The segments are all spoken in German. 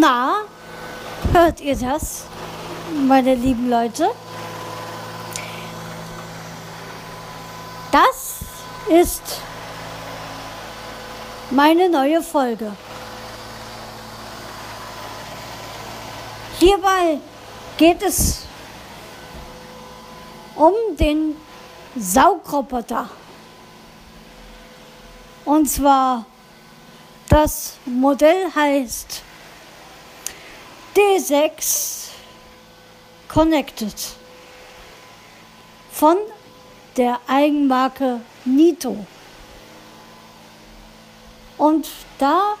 Na, hört ihr das, meine lieben Leute? Das ist meine neue Folge. Hierbei geht es um den Saugroboter. Und zwar das Modell heißt D6 Connected von der Eigenmarke Nito. Und da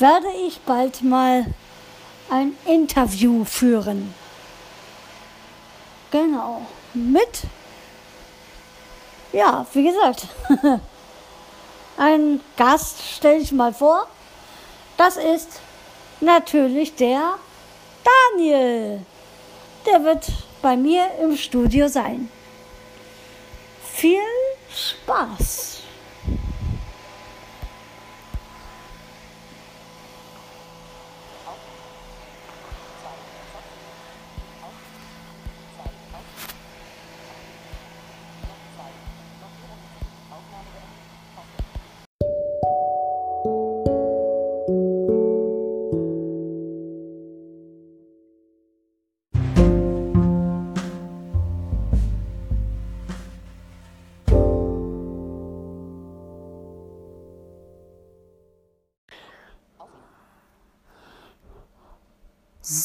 werde ich bald mal ein Interview führen. Genau, mit, ja, wie gesagt, ein Gast stelle ich mal vor. Das ist natürlich der Daniel. Der wird bei mir im Studio sein. Viel Spaß!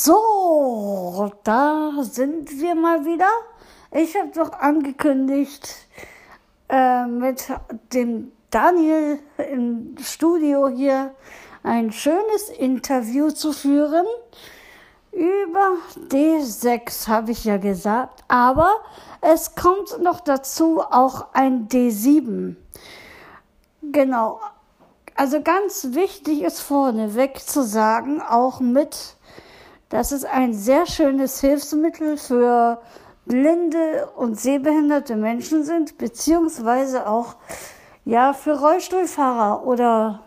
So, da sind wir mal wieder. Ich habe doch angekündigt, äh, mit dem Daniel im Studio hier ein schönes Interview zu führen. Über D6 habe ich ja gesagt, aber es kommt noch dazu auch ein D7. Genau. Also ganz wichtig ist vorneweg zu sagen, auch mit das ist ein sehr schönes Hilfsmittel für blinde und sehbehinderte Menschen sind, beziehungsweise auch ja für Rollstuhlfahrer oder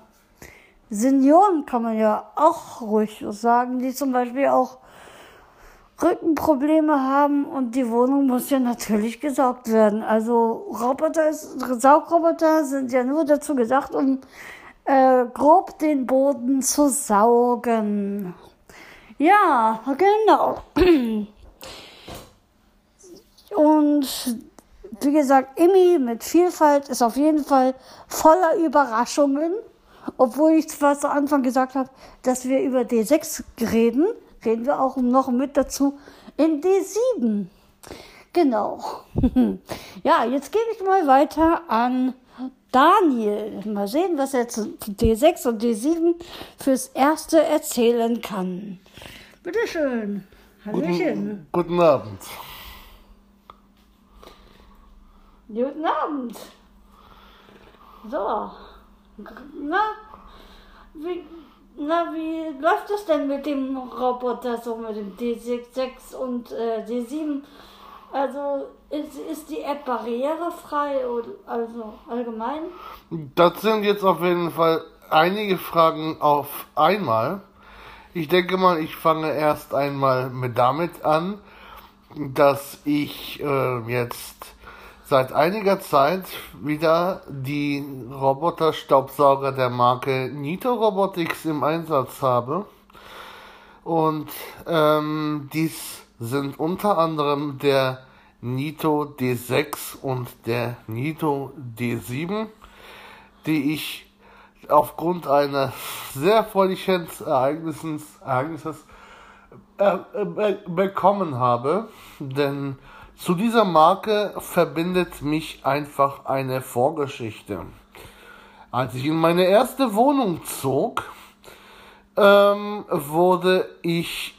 Senioren kann man ja auch ruhig sagen, die zum Beispiel auch Rückenprobleme haben und die Wohnung muss ja natürlich gesaugt werden. Also Roboter, ist, Saugroboter sind ja nur dazu gedacht, um äh, grob den Boden zu saugen. Ja, genau. Und wie gesagt, Emmy mit Vielfalt ist auf jeden Fall voller Überraschungen. Obwohl ich zwar zu Anfang gesagt habe, dass wir über D6 reden, reden wir auch noch mit dazu in D7. Genau. ja, jetzt gebe ich mal weiter an Daniel. Mal sehen, was er zu D6 und D7 fürs Erste erzählen kann. Bitte schön. Hallöchen. Guten, guten Abend. Guten Abend. So. Na, wie, na, wie läuft das denn mit dem Roboter, so mit dem D6 und äh, D7? Also ist, ist die App barrierefrei oder also allgemein? Das sind jetzt auf jeden Fall einige Fragen auf einmal. Ich denke mal, ich fange erst einmal mit damit an, dass ich äh, jetzt seit einiger Zeit wieder die Roboterstaubsauger der Marke Nito Robotics im Einsatz habe. Und ähm, dies sind unter anderem der Nito D6 und der Nito D7, die ich aufgrund eines sehr freudigen Ereignisses, Ereignisses äh, äh, bekommen habe. Denn zu dieser Marke verbindet mich einfach eine Vorgeschichte. Als ich in meine erste Wohnung zog, ähm, wurde ich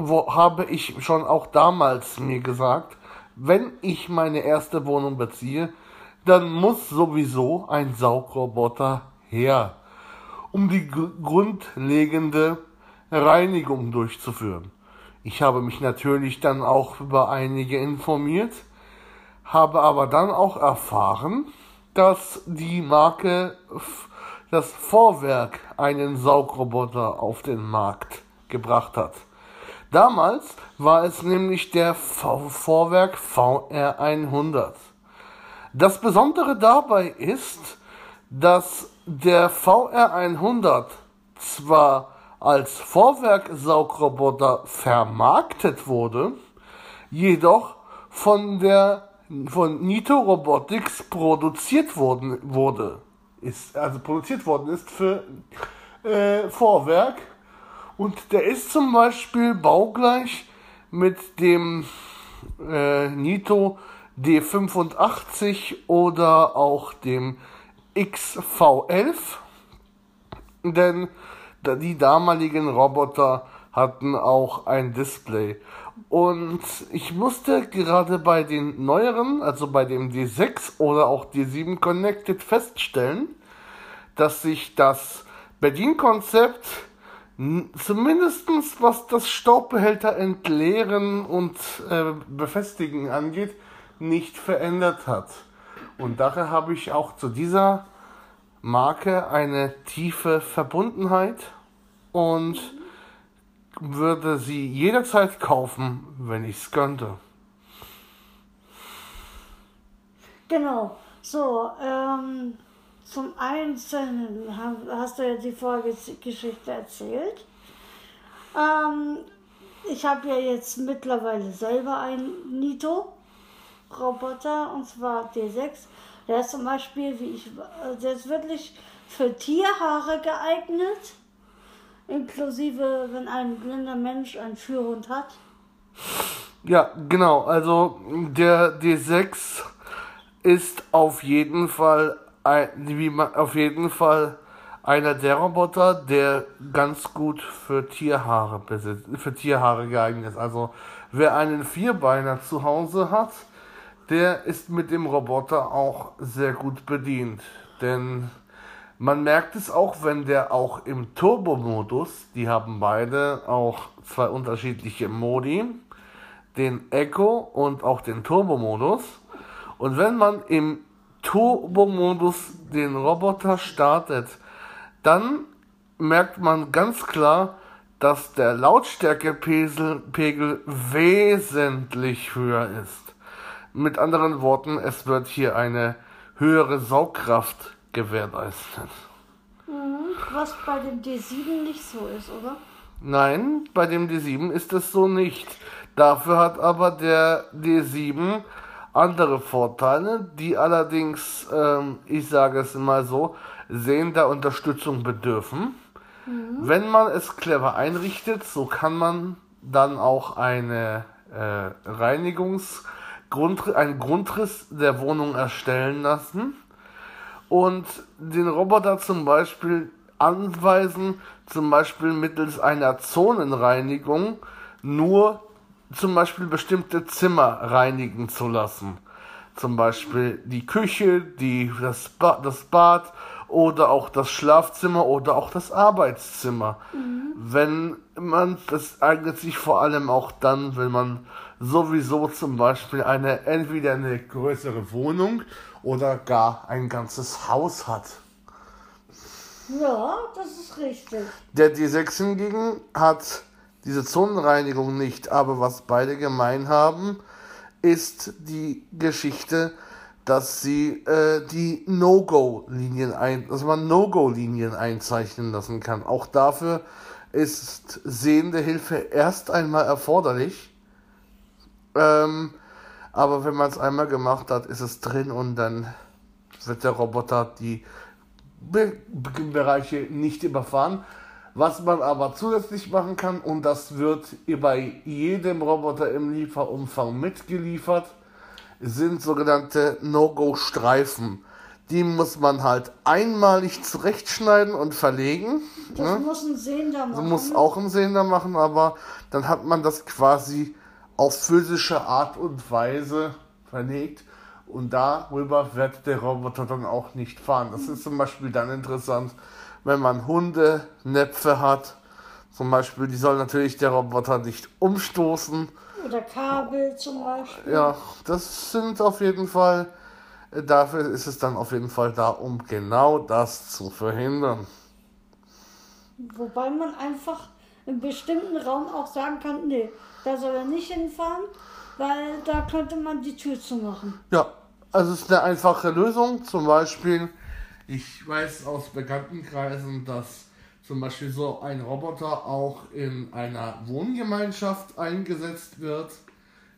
wo habe ich schon auch damals mir gesagt, wenn ich meine erste Wohnung beziehe, dann muss sowieso ein Saugroboter her, um die grundlegende Reinigung durchzuführen. Ich habe mich natürlich dann auch über einige informiert, habe aber dann auch erfahren, dass die Marke das Vorwerk einen Saugroboter auf den Markt gebracht hat. Damals war es nämlich der v Vorwerk VR100. Das Besondere dabei ist, dass der VR100 zwar als Vorwerksaugroboter vermarktet wurde, jedoch von der von Nito Robotics produziert worden wurde ist also produziert worden ist für äh, Vorwerk und der ist zum Beispiel baugleich mit dem äh, Nito D85 oder auch dem XV11, denn die damaligen Roboter hatten auch ein Display. Und ich musste gerade bei den neueren, also bei dem D6 oder auch D7 Connected feststellen, dass sich das Bedienkonzept zumindest was das Staubbehälter entleeren und äh, befestigen angeht, nicht verändert hat. Und daher habe ich auch zu dieser Marke eine tiefe Verbundenheit und würde sie jederzeit kaufen, wenn ich es könnte. Genau. So, ähm, zum Einzelnen hast du ja die Vorgeschichte erzählt. Ähm, ich habe ja jetzt mittlerweile selber einen Nito-Roboter und zwar D6. Der ist zum Beispiel, wie ich, der ist wirklich für Tierhaare geeignet inklusive wenn ein blinder Mensch einen Führhund hat? Ja, genau. Also der D6 ist auf jeden Fall ein, wie man, auf jeden Fall einer der Roboter, der ganz gut für Tierhaare besitzt, für Tierhaare geeignet ist. Also wer einen Vierbeiner zu Hause hat, der ist mit dem Roboter auch sehr gut bedient. Denn man merkt es auch, wenn der auch im Turbo-Modus, die haben beide auch zwei unterschiedliche Modi, den Echo und auch den Turbo-Modus. Und wenn man im Turbo-Modus den Roboter startet, dann merkt man ganz klar, dass der Lautstärkepegel wesentlich höher ist. Mit anderen Worten, es wird hier eine höhere Saugkraft gewährleistet. Mhm. Was bei dem D7 nicht so ist, oder? Nein, bei dem D7 ist es so nicht. Dafür hat aber der D7 andere Vorteile, die allerdings, ähm, ich sage es mal so, sehender Unterstützung bedürfen. Mhm. Wenn man es clever einrichtet, so kann man dann auch eine äh, Reinigungs- einen Grundriss der Wohnung erstellen lassen und den Roboter zum Beispiel anweisen, zum Beispiel mittels einer Zonenreinigung nur zum Beispiel bestimmte Zimmer reinigen zu lassen. Zum Beispiel die Küche, die, das, ba das Bad oder auch das Schlafzimmer oder auch das Arbeitszimmer. Mhm. Wenn man, das eignet sich vor allem auch dann, wenn man sowieso zum Beispiel eine, entweder eine größere Wohnung oder gar ein ganzes Haus hat. Ja, das ist richtig. Der D6 hingegen hat diese Zonenreinigung nicht, aber was beide gemein haben, ist die Geschichte, dass sie äh, die No-Go-Linien ein, dass man No-Go-Linien einzeichnen lassen kann. Auch dafür ist sehende Hilfe erst einmal erforderlich. Ähm, aber wenn man es einmal gemacht hat, ist es drin und dann wird der Roboter die Be Bereiche nicht überfahren. Was man aber zusätzlich machen kann, und das wird bei jedem Roboter im Lieferumfang mitgeliefert, sind sogenannte No-Go-Streifen. Die muss man halt einmalig zurechtschneiden und verlegen. Das ne? muss ein Sehender machen. Das muss auch ein Sehender machen, aber dann hat man das quasi auf physische Art und Weise verlegt. Und darüber wird der Roboter dann auch nicht fahren. Das ist zum Beispiel dann interessant, wenn man Hunde, Näpfe hat. Zum Beispiel, die soll natürlich der Roboter nicht umstoßen. Oder Kabel zum Beispiel. Ja, das sind auf jeden Fall, dafür ist es dann auf jeden Fall da, um genau das zu verhindern. Wobei man einfach in bestimmten Raum auch sagen kann, nee, da soll er nicht hinfahren, weil da könnte man die Tür zumachen. Ja, also es ist eine einfache Lösung. Zum Beispiel, ich weiß aus Bekanntenkreisen, dass zum Beispiel so ein Roboter auch in einer Wohngemeinschaft eingesetzt wird.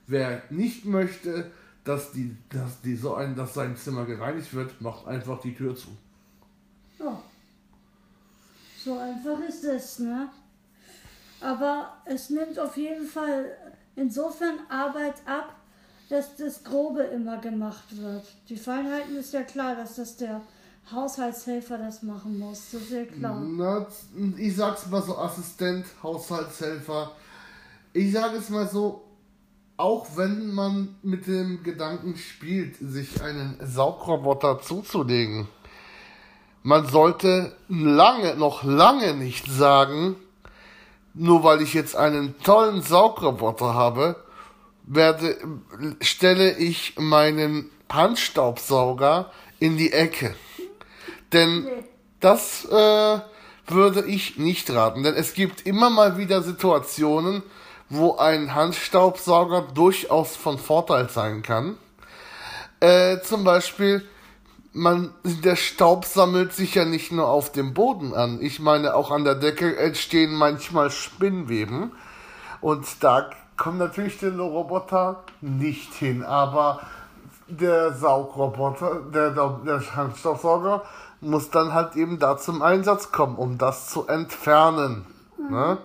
Wer nicht möchte, dass, die, dass, die so ein, dass sein Zimmer gereinigt wird, macht einfach die Tür zu. Ja. So einfach ist es, ne? Aber es nimmt auf jeden Fall insofern Arbeit ab, dass das Grobe immer gemacht wird. Die Feinheiten ist ja klar, dass das der Haushaltshelfer das machen muss. Das ist ja klar. Na, ich sag's mal so, Assistent, Haushaltshelfer. Ich sage es mal so, auch wenn man mit dem Gedanken spielt, sich einen Saugroboter zuzulegen, man sollte lange, noch lange nicht sagen, nur weil ich jetzt einen tollen Saugroboter habe, werde, stelle ich meinen Handstaubsauger in die Ecke. Denn das äh, würde ich nicht raten. Denn es gibt immer mal wieder Situationen, wo ein Handstaubsauger durchaus von Vorteil sein kann. Äh, zum Beispiel, man, der Staub sammelt sich ja nicht nur auf dem Boden an. Ich meine, auch an der Decke entstehen manchmal Spinnweben. Und da kommt natürlich der Roboter nicht hin. Aber der Saugroboter, der, der Handstaubsauger, muss dann halt eben da zum Einsatz kommen, um das zu entfernen. Mhm. Ne?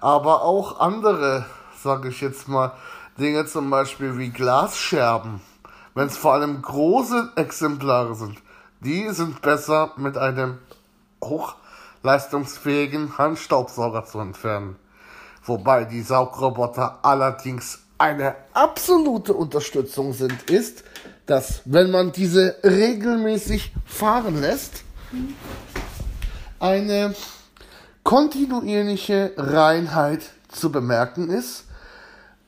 Aber auch andere, sage ich jetzt mal, Dinge zum Beispiel wie Glasscherben, wenn es vor allem große Exemplare sind, die sind besser mit einem hochleistungsfähigen Handstaubsauger zu entfernen. Wobei die Saugroboter allerdings eine absolute Unterstützung sind, ist, dass wenn man diese regelmäßig fahren lässt, eine kontinuierliche Reinheit zu bemerken ist.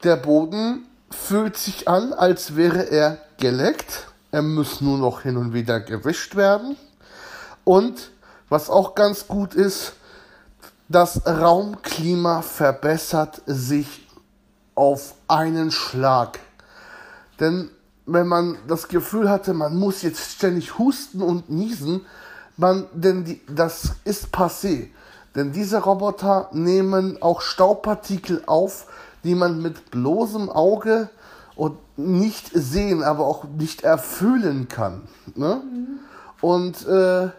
Der Boden fühlt sich an, als wäre er geleckt. Er muss nur noch hin und wieder gewischt werden. Und was auch ganz gut ist, das Raumklima verbessert sich auf einen Schlag. Denn wenn man das Gefühl hatte, man muss jetzt ständig husten und niesen, man, denn die, das ist passé. Denn diese Roboter nehmen auch Staubpartikel auf, die man mit bloßem Auge und nicht sehen, aber auch nicht erfüllen kann. Ne? Mhm. Und äh,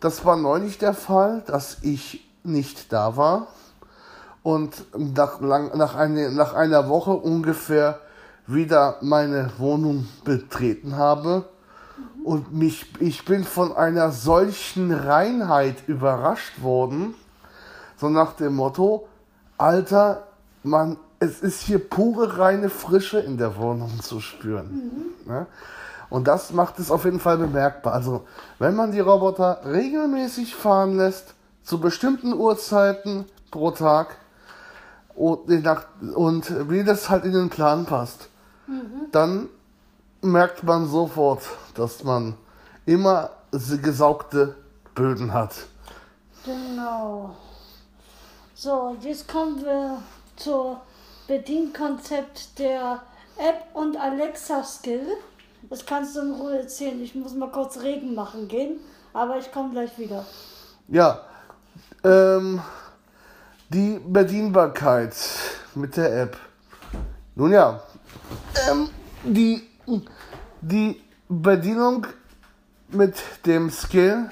das war neulich der Fall, dass ich nicht da war und nach, lang, nach, eine, nach einer Woche ungefähr wieder meine Wohnung betreten habe und mich, ich bin von einer solchen Reinheit überrascht worden, so nach dem Motto, Alter, man, es ist hier pure reine Frische in der Wohnung zu spüren. Mhm. Ne? Und das macht es auf jeden Fall bemerkbar. Also, wenn man die Roboter regelmäßig fahren lässt, zu bestimmten Uhrzeiten pro Tag und, und wie das halt in den Plan passt, dann merkt man sofort, dass man immer gesaugte Böden hat. Genau. So, jetzt kommen wir zum Bedienkonzept der App und Alexa Skill. Das kannst du in Ruhe erzählen. Ich muss mal kurz Regen machen gehen, aber ich komme gleich wieder. Ja, ähm, die Bedienbarkeit mit der App. Nun ja, ähm, die, die Bedienung mit dem Skill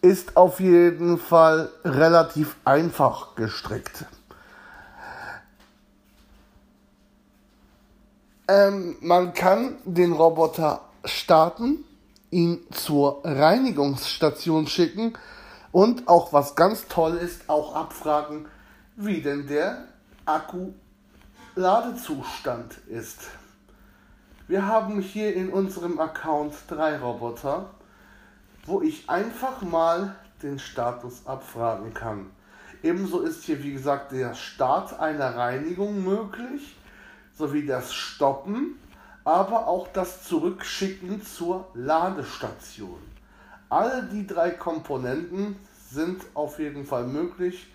ist auf jeden Fall relativ einfach gestrickt. Ähm, man kann den Roboter starten, ihn zur Reinigungsstation schicken und auch was ganz toll ist, auch abfragen, wie denn der Akku Ladezustand ist. Wir haben hier in unserem Account drei Roboter, wo ich einfach mal den Status abfragen kann. Ebenso ist hier, wie gesagt, der Start einer Reinigung möglich, sowie das Stoppen, aber auch das Zurückschicken zur Ladestation. Alle die drei Komponenten sind auf jeden Fall möglich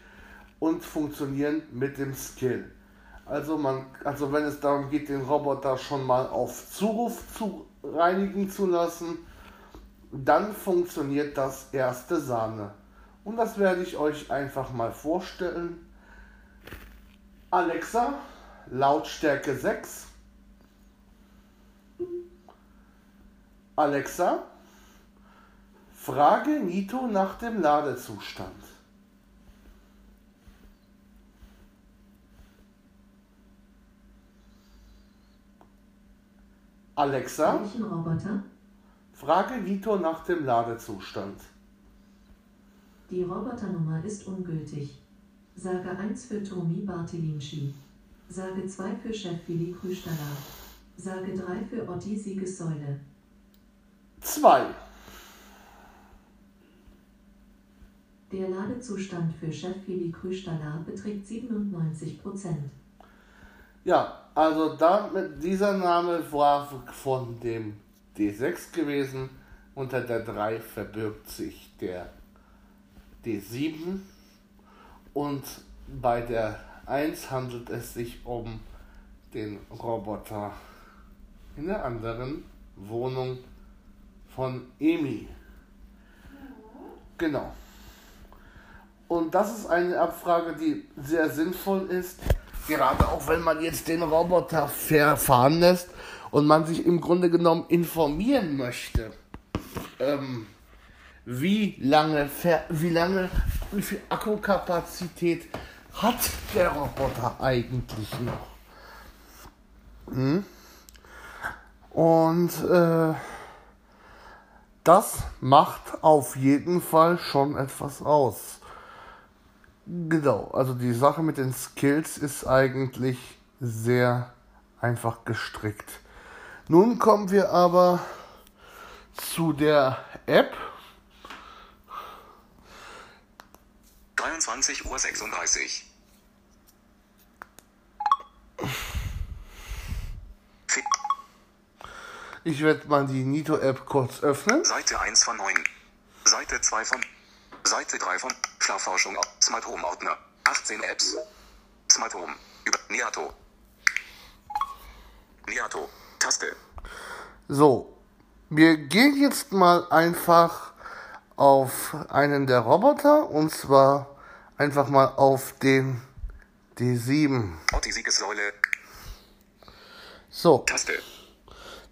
und funktionieren mit dem Skill. Also, man, also wenn es darum geht, den Roboter schon mal auf Zuruf zu reinigen zu lassen, dann funktioniert das erste Sahne. Und das werde ich euch einfach mal vorstellen. Alexa, Lautstärke 6. Alexa, frage Nito nach dem Ladezustand. Alexa, Welchen Roboter? frage Vito nach dem Ladezustand. Die Roboternummer ist ungültig. Sage 1 für Tomi Bartelinci. Sage 2 für Chef Willi Krüstaller. Sage 3 für Otti Siegessäule. 2. Der Ladezustand für Chef Willi Krüstaller beträgt 97%. Ja, also damit dieser Name war von dem D6 gewesen. Unter der 3 verbirgt sich der D7 und bei der 1 handelt es sich um den Roboter in der anderen Wohnung von Emi. Genau. Und das ist eine Abfrage, die sehr sinnvoll ist, gerade auch wenn man jetzt den Roboter verfahren lässt und man sich im Grunde genommen informieren möchte. Ähm, wie lange, wie lange, wie viel Akkukapazität hat der Roboter eigentlich noch? Hm? Und äh, das macht auf jeden Fall schon etwas aus. Genau, also die Sache mit den Skills ist eigentlich sehr einfach gestrickt. Nun kommen wir aber zu der App. 23.36 Uhr. Ich werde mal die Nito-App kurz öffnen. Seite 1 von 9. Seite 2 von. Seite 3 von. Schlafforschung. Smart Home Ordner. 18 Apps. Smart Home. Über Niato. Niato. Taste. So, wir gehen jetzt mal einfach auf einen der Roboter und zwar einfach mal auf den D7. Otti Siegessäule. So, Taste.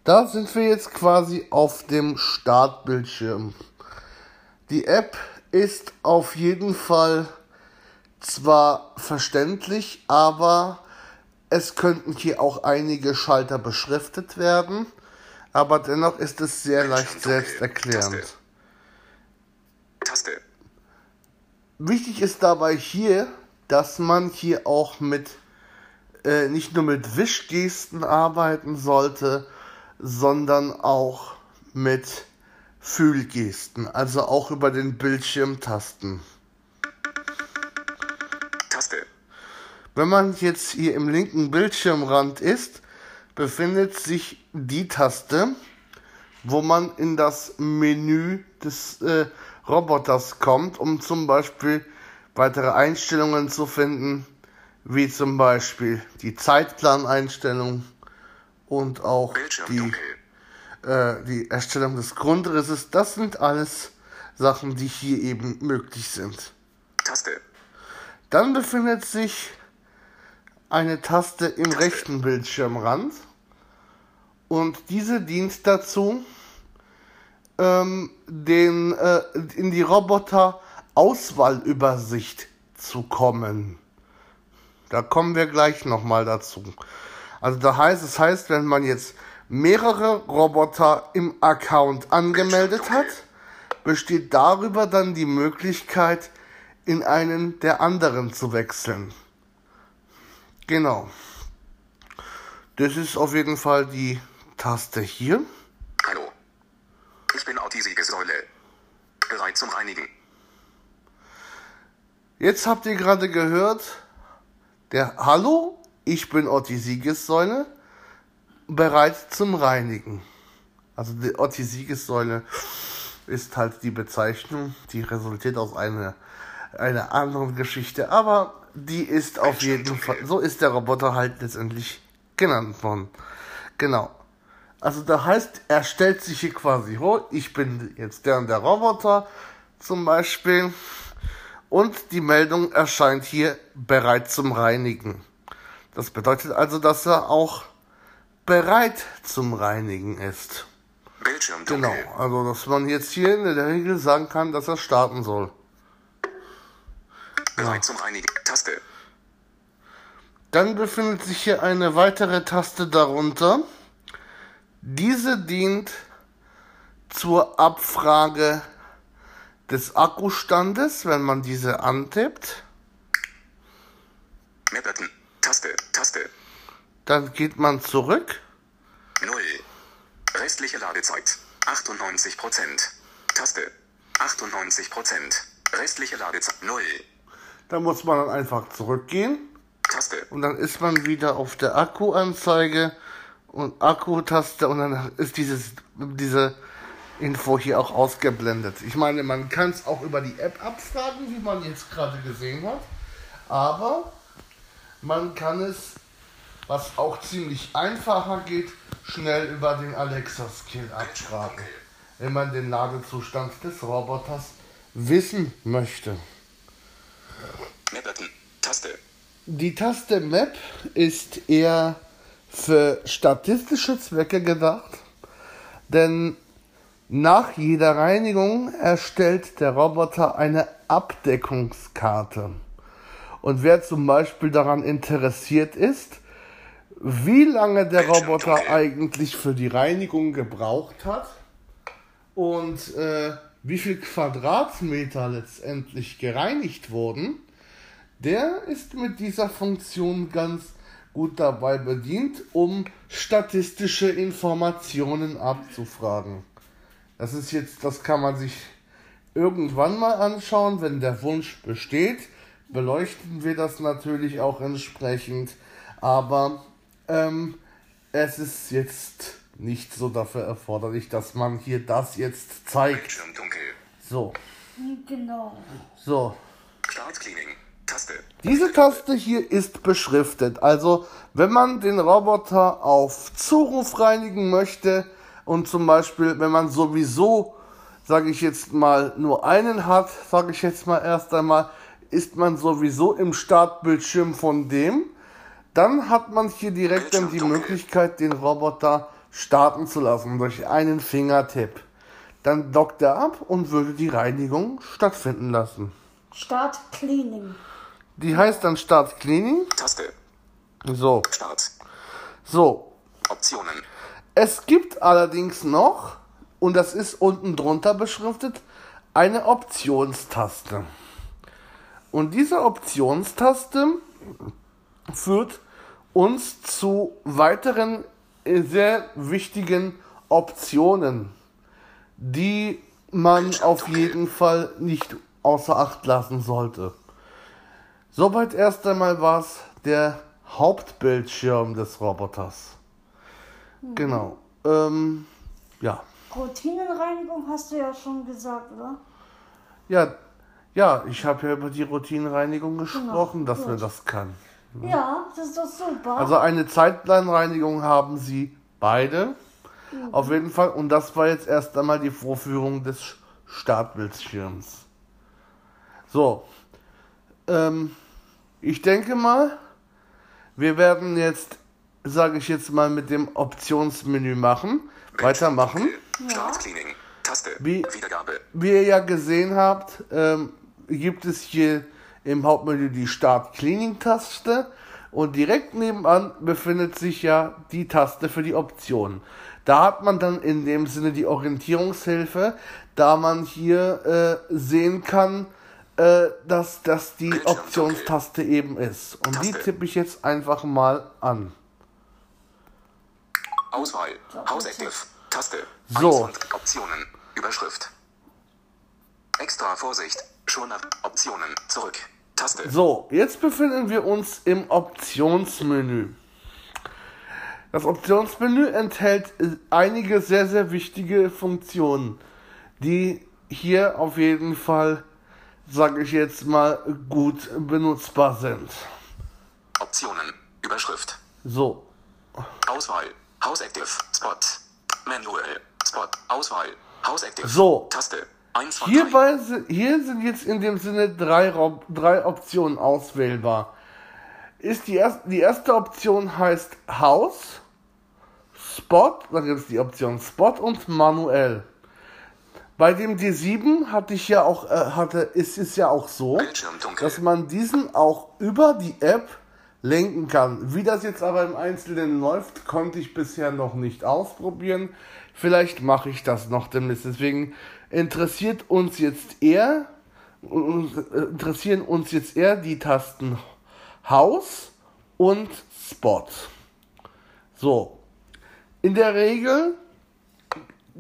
da sind wir jetzt quasi auf dem Startbildschirm. Die App ist auf jeden Fall zwar verständlich, aber es könnten hier auch einige Schalter beschriftet werden, aber dennoch ist es sehr leicht selbsterklärend. Taste. Wichtig ist dabei hier, dass man hier auch mit äh, nicht nur mit Wischgesten arbeiten sollte, sondern auch mit Fühlgesten, also auch über den Bildschirmtasten. Taste. Wenn man jetzt hier im linken Bildschirmrand ist, befindet sich die Taste, wo man in das Menü des äh, Roboters kommt, um zum Beispiel weitere Einstellungen zu finden, wie zum Beispiel die Zeitplaneinstellung und auch Bildschirm die, dunkel. Äh, die Erstellung des Grundrisses. Das sind alles Sachen, die hier eben möglich sind. Taste. Dann befindet sich eine Taste im rechten Bildschirmrand und diese dient dazu, ähm, den, äh, in die Roboter-Auswahlübersicht zu kommen. Da kommen wir gleich nochmal dazu. Also da heißt, es heißt, wenn man jetzt mehrere Roboter im Account angemeldet hat, besteht darüber dann die Möglichkeit, in einen der anderen zu wechseln. Genau. Das ist auf jeden Fall die Taste hier. Hallo. Ich bin Otti Siegessäule. Bereit zum Reinigen. Jetzt habt ihr gerade gehört, der Hallo, ich bin Otti Siegessäule, bereit zum Reinigen. Also die Otti Siegessäule ist halt die Bezeichnung, die resultiert aus einer eine andere Geschichte, aber die ist auf jeden Fall, so ist der Roboter halt letztendlich genannt worden. Genau. Also da heißt, er stellt sich hier quasi hoch, ich bin jetzt der und der Roboter zum Beispiel und die Meldung erscheint hier bereit zum Reinigen. Das bedeutet also, dass er auch bereit zum Reinigen ist. Bildschirm Genau, dunkel. also dass man jetzt hier in der Regel sagen kann, dass er starten soll. Bereit zum Reinigen. Taste. Dann befindet sich hier eine weitere Taste darunter. Diese dient zur Abfrage des Akkustandes, wenn man diese antippt. Map-Button. Taste. Taste. Dann geht man zurück. 0. Restliche Ladezeit. 98%. Taste. 98%. Restliche Ladezeit. 0. Da muss man dann einfach zurückgehen. Taste. Und dann ist man wieder auf der Akkuanzeige und Akkutaste und dann ist dieses, diese Info hier auch ausgeblendet. Ich meine, man kann es auch über die App abfragen, wie man jetzt gerade gesehen hat. Aber man kann es, was auch ziemlich einfacher geht, schnell über den Alexa-Skill abfragen, wenn man den Ladezustand des Roboters wissen möchte. Map-Button. Taste. Die Taste Map ist eher für statistische Zwecke gedacht, denn nach jeder Reinigung erstellt der Roboter eine Abdeckungskarte. Und wer zum Beispiel daran interessiert ist, wie lange der Roboter eigentlich für die Reinigung gebraucht hat und äh, wie viel Quadratmeter letztendlich gereinigt wurden, der ist mit dieser Funktion ganz gut dabei bedient, um statistische Informationen abzufragen. Das ist jetzt, das kann man sich irgendwann mal anschauen, wenn der Wunsch besteht. Beleuchten wir das natürlich auch entsprechend, aber ähm, es ist jetzt nicht so dafür erforderlich, dass man hier das jetzt zeigt. Bildschirm dunkel. So, Genau. so. Start Cleaning. Taste. Diese Taste hier ist beschriftet. Also, wenn man den Roboter auf Zuruf reinigen möchte und zum Beispiel, wenn man sowieso, sage ich jetzt mal, nur einen hat, sage ich jetzt mal erst einmal, ist man sowieso im Startbildschirm von dem, dann hat man hier direkt dann die Möglichkeit, den Roboter starten zu lassen durch einen Fingertipp. Dann dockt er ab und würde die Reinigung stattfinden lassen. Start Cleaning. Die heißt dann Start Cleaning. Taste. So, Start. so. Optionen. Es gibt allerdings noch, und das ist unten drunter beschriftet, eine Optionstaste. Und diese Optionstaste führt uns zu weiteren äh, sehr wichtigen Optionen, die man auf jeden Fall nicht außer Acht lassen sollte. Soweit erst einmal war es der Hauptbildschirm des Roboters. Genau. Ähm, ja. Routinenreinigung hast du ja schon gesagt, oder? Ja, ja, ich habe ja über die Routinenreinigung gesprochen, dass wir gut. das kann. Ja, das ist doch super. Also eine Zeitplanreinigung haben sie beide. Auf jeden Fall. Und das war jetzt erst einmal die Vorführung des Startbildschirms. So. Ähm, ich denke mal, wir werden jetzt, sage ich jetzt mal, mit dem Optionsmenü machen. Weitermachen. Start Cleaning. Taste. Wie- Wiedergabe. Wie ihr ja gesehen habt, ähm, gibt es hier im Hauptmenü die Start Cleaning Taste und direkt nebenan befindet sich ja die Taste für die Optionen. Da hat man dann in dem Sinne die Orientierungshilfe, da man hier äh, sehen kann, äh, dass das die Optionstaste eben ist. Und die tippe ich jetzt einfach mal an. Auswahl. House Active. Taste. So. 1 und Optionen. Überschrift. Extra Vorsicht. Schon nach Optionen. Zurück. Taste. So, jetzt befinden wir uns im Optionsmenü. Das Optionsmenü enthält äh, einige sehr, sehr wichtige Funktionen, die hier auf jeden Fall sage ich jetzt mal, gut benutzbar sind. Optionen. Überschrift. So, Auswahl. House Active. Spot. Manual. Spot. Auswahl. House Active. So. Taste. 1 von 3. Hierbei, hier sind jetzt in dem Sinne drei, drei Optionen auswählbar. Ist die, erste, die erste Option heißt Haus, Spot, dann gibt es die Option Spot und manuell. Bei dem D7 hatte ich ja auch, äh, hatte, ist es ja auch so, dass man diesen auch über die App lenken kann. Wie das jetzt aber im Einzelnen läuft, konnte ich bisher noch nicht ausprobieren. Vielleicht mache ich das noch demnächst. Deswegen interessiert uns jetzt eher, äh, interessieren uns jetzt eher die Tasten Haus und Spot. So. In der Regel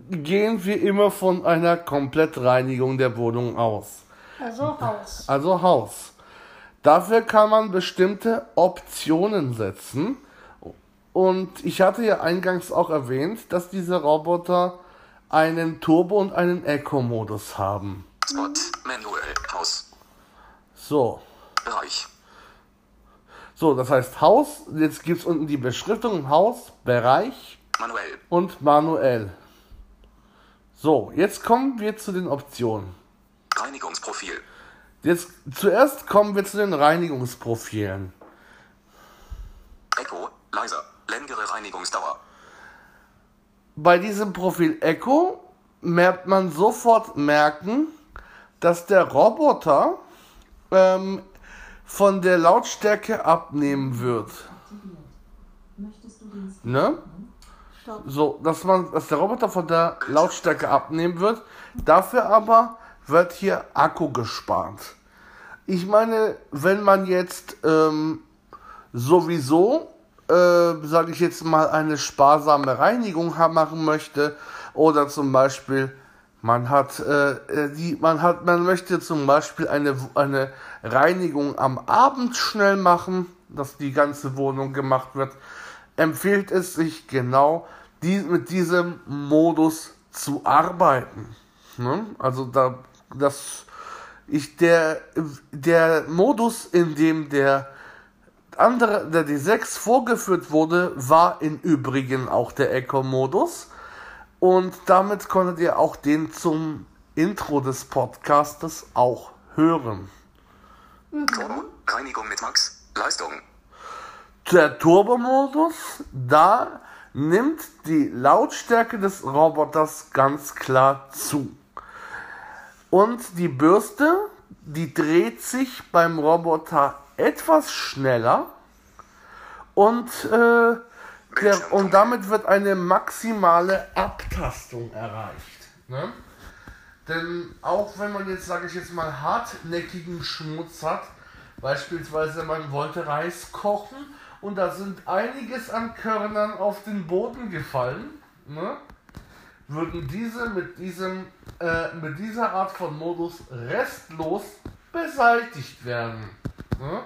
gehen wir immer von einer Komplettreinigung der Wohnung aus. Also Haus. Also Haus. Dafür kann man bestimmte Optionen setzen. Und ich hatte ja eingangs auch erwähnt, dass diese Roboter einen Turbo- und einen Eco-Modus haben. Spot. Manual. Haus. So. Bereich. So, das heißt Haus, jetzt gibt es unten die Beschriftung Haus, Bereich Manuell. und manuell. So, jetzt kommen wir zu den Optionen. Reinigungsprofil. Jetzt zuerst kommen wir zu den Reinigungsprofilen. Echo. Leiser. Längere Reinigungsdauer. Bei diesem Profil Echo merkt man sofort merken, dass der Roboter ähm, von der Lautstärke abnehmen wird. Möchtest du Ne? So, dass man, dass der Roboter von der Lautstärke abnehmen wird. Dafür aber wird hier Akku gespart. Ich meine, wenn man jetzt ähm, sowieso, äh, sage ich jetzt mal, eine sparsame Reinigung machen möchte oder zum Beispiel man hat, äh, äh, die, man hat, man möchte zum Beispiel eine, eine Reinigung am Abend schnell machen, dass die ganze Wohnung gemacht wird, empfiehlt es sich genau die, mit diesem Modus zu arbeiten. Ne? Also da, das, ich, der, der Modus, in dem der andere, der D6 vorgeführt wurde, war im Übrigen auch der Echo-Modus. Und damit konntet ihr auch den zum Intro des Podcastes auch hören. Turbo. Reinigung mit Max. Leistung. Der Turbo-Modus, da nimmt die Lautstärke des Roboters ganz klar zu. Und die Bürste, die dreht sich beim Roboter etwas schneller und, äh, der, und damit wird eine maximale Abtastung erreicht. Ne? Denn auch wenn man jetzt, sage ich jetzt mal, hartnäckigen Schmutz hat, beispielsweise man wollte Reis kochen und da sind einiges an Körnern auf den Boden gefallen, ne? würden diese mit, diesem, äh, mit dieser Art von Modus restlos beseitigt werden. Ne?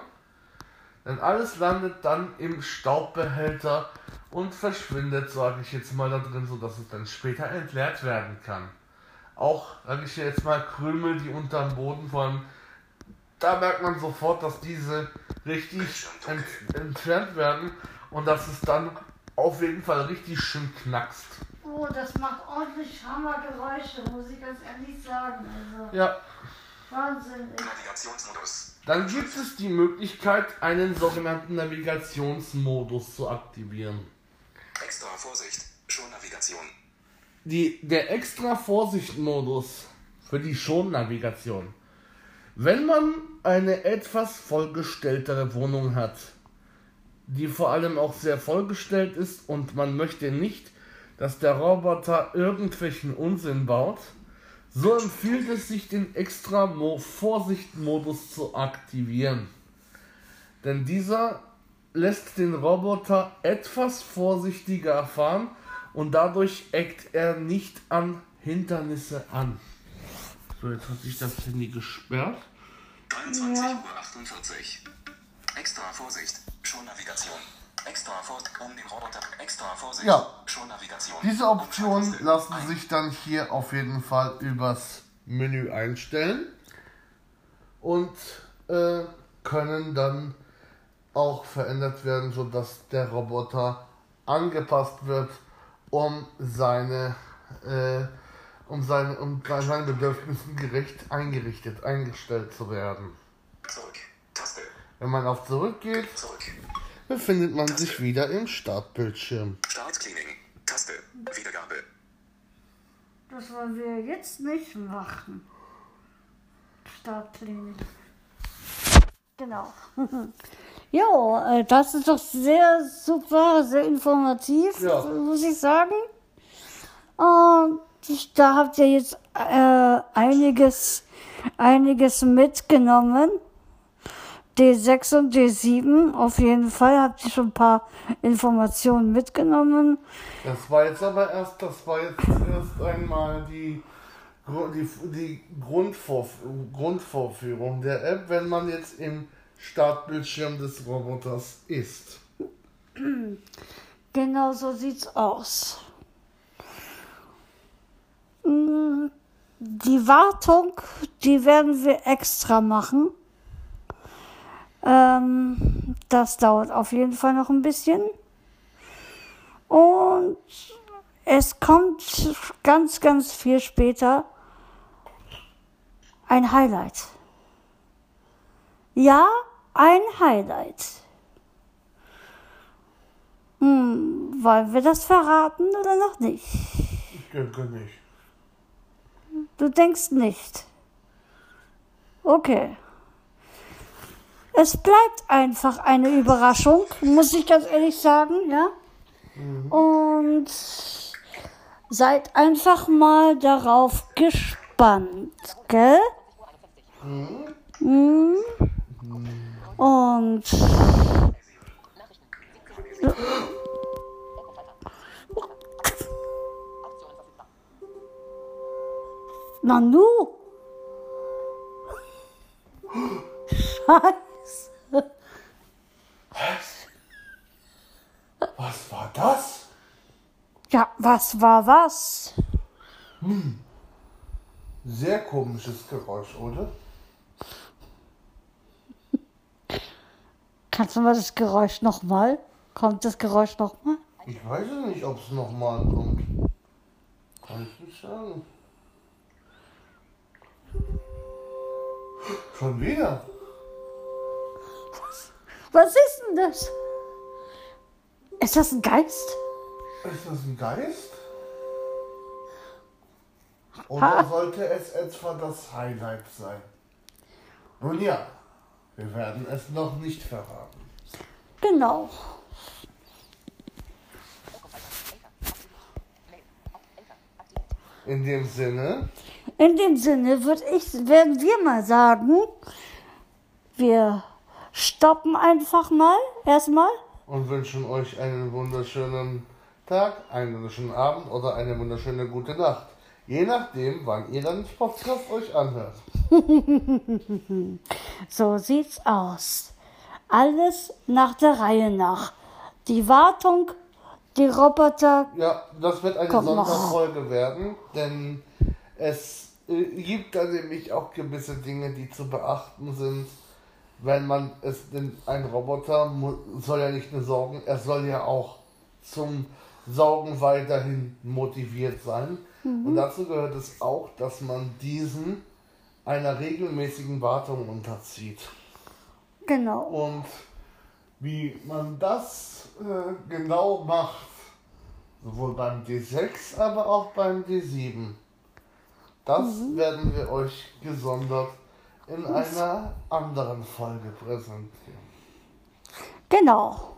Denn alles landet dann im Staubbehälter und verschwindet, sage ich jetzt mal, da drin, sodass es dann später entleert werden kann. Auch, sage ich jetzt mal, Krümel, die unterm Boden fallen, da merkt man sofort, dass diese richtig ent entfernt werden und dass es dann auf jeden Fall richtig schön knackst. Oh, das macht ordentlich Hammergeräusche, muss ich ganz ehrlich sagen. Also, Ja, Wahnsinn. Ich, Navigationsmodus. dann gibt es die Möglichkeit, einen sogenannten Navigationsmodus zu aktivieren. Extra Vorsicht. Schonnavigation. die, der extra Vorsicht-Modus für die Schonnavigation. Wenn man eine etwas vollgestelltere Wohnung hat, die vor allem auch sehr vollgestellt ist und man möchte nicht, dass der Roboter irgendwelchen Unsinn baut, so empfiehlt es sich, den extra Mo Vorsicht-Modus zu aktivieren. Denn dieser lässt den Roboter etwas vorsichtiger fahren und dadurch eckt er nicht an Hindernisse an. So, jetzt hat sich das Handy gesperrt. 23.48 Uhr. Extra Vorsicht. Schonnavigation. Extra Vorsicht. Um den Roboter. Extra Vorsicht. Ja. Diese Optionen lassen sich dann hier auf jeden Fall übers Menü einstellen. und äh, können dann auch verändert werden, sodass der Roboter angepasst wird, um seine äh, um, seine, um seinen Bedürfnissen gerecht eingerichtet, eingestellt zu werden. Zurück. Taste. Wenn man auf Zurück geht, Zurück. Befindet man sich wieder im Startbildschirm. Start Cleaning. Taste. Wiedergabe. Das wollen wir jetzt nicht machen. Startklinik. Genau. jo, äh, das ist doch sehr super, sehr informativ, Ja. muss ich sagen. Und ich- da habt ihr jetzt äh, einiges, einiges mitgenommen. D6 und D7, auf jeden Fall habt ihr schon ein paar Informationen mitgenommen. Das war jetzt aber erst, das war jetzt erst einmal die, die, die Grundvorf Grundvorführung der App, wenn man jetzt im Startbildschirm des Roboters ist. Genau so sieht's aus. Mm, Die Wartung, die werden wir extra machen. Ähm, das dauert auf jeden Fall noch ein bisschen. Und es kommt ganz, ganz viel später ein Highlight. Ja, ein Highlight. Hm, wollen wir das verraten oder noch nicht? Ich denke nicht. Du denkst nicht. Okay. Es bleibt einfach eine Überraschung, muss ich ganz ehrlich sagen, ja. Und seid einfach mal darauf gespannt, gell? Mhm. Und Nanu. Scheiße. Was war das? Ja, was war was? Sehr komisches Geräusch, oder? Kannst du mal das Geräusch nochmal? Kommt das Geräusch nochmal? Ich weiß es nicht, ob es nochmal kommt. Kann ich nicht sagen. Schon wieder? Was ist denn das? Ist das ein Geist? Ist das ein Geist? Oder sollte es etwa das Highlight sein? Nun ja, wir werden es noch nicht verraten. Genau. In dem Sinne, In dem Sinne würd ich, werden wir mal sagen, wir stoppen einfach mal erstmal. und wünschen euch einen wunderschönen Tag, einen wunderschönen Abend oder eine wunderschöne gute Nacht. Je nachdem, wann ihr dann den Podcast euch anhört. So sieht's aus. Alles nach der Reihe nach. Die Wartung, die Roboter. Ja, das wird eine. Sonderfolge werden, denn es äh, gibt da nämlich auch gewisse Dinge, die zu beachten sind, wenn man es denn ein Roboter soll ja nicht nur sorgen, er soll ja auch zum Saugen weiterhin motiviert sein. Und dazu gehört es auch, dass man diesen einer regelmäßigen Wartung unterzieht. Genau. Und wie man das äh, genau macht, sowohl beim D6, aber auch beim D7, das werden wir euch gesondert in einer anderen Folge präsentieren. Genau.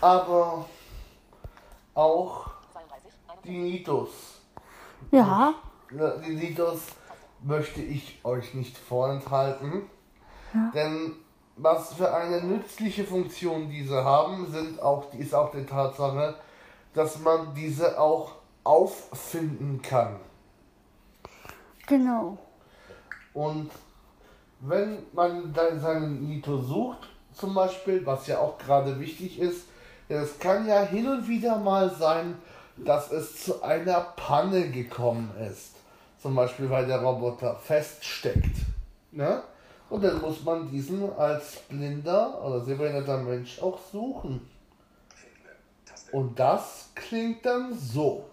Aber auch die Nitos. Ja, Ja, Die Nitos möchte ich euch nicht vorenthalten. Denn was für eine nützliche Funktion diese haben, sind auch, ist auch die Tatsache, dass man diese auch auffinden kann. genau. Und wenn man dann seinen Nito sucht, zum Beispiel, was ja auch gerade wichtig ist, es kann ja hin und wieder mal sein, dass es zu einer Panne gekommen ist. Zum Beispiel, weil der Roboter feststeckt. Ne? Und dann muss man diesen als blinder oder sehbehinderter Mensch auch suchen. Und das klingt dann so.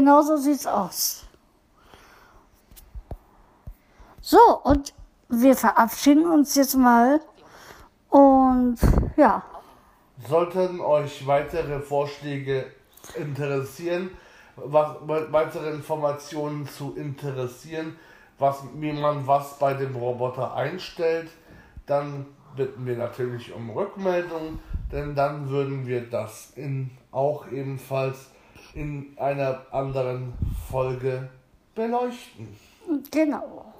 Genau so sieht's aus. So, und wir verabschieden uns jetzt mal. Und ja, Sollten euch weitere Vorschläge interessieren, was, weitere Informationen zu interessieren, was, wie man was bei dem Roboter einstellt, dann bitten wir natürlich um Rückmeldung, denn dann würden wir das in, auch ebenfalls in einer anderen Folge beleuchten. genau.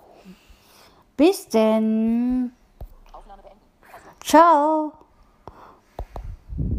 Bis denn. Ciao.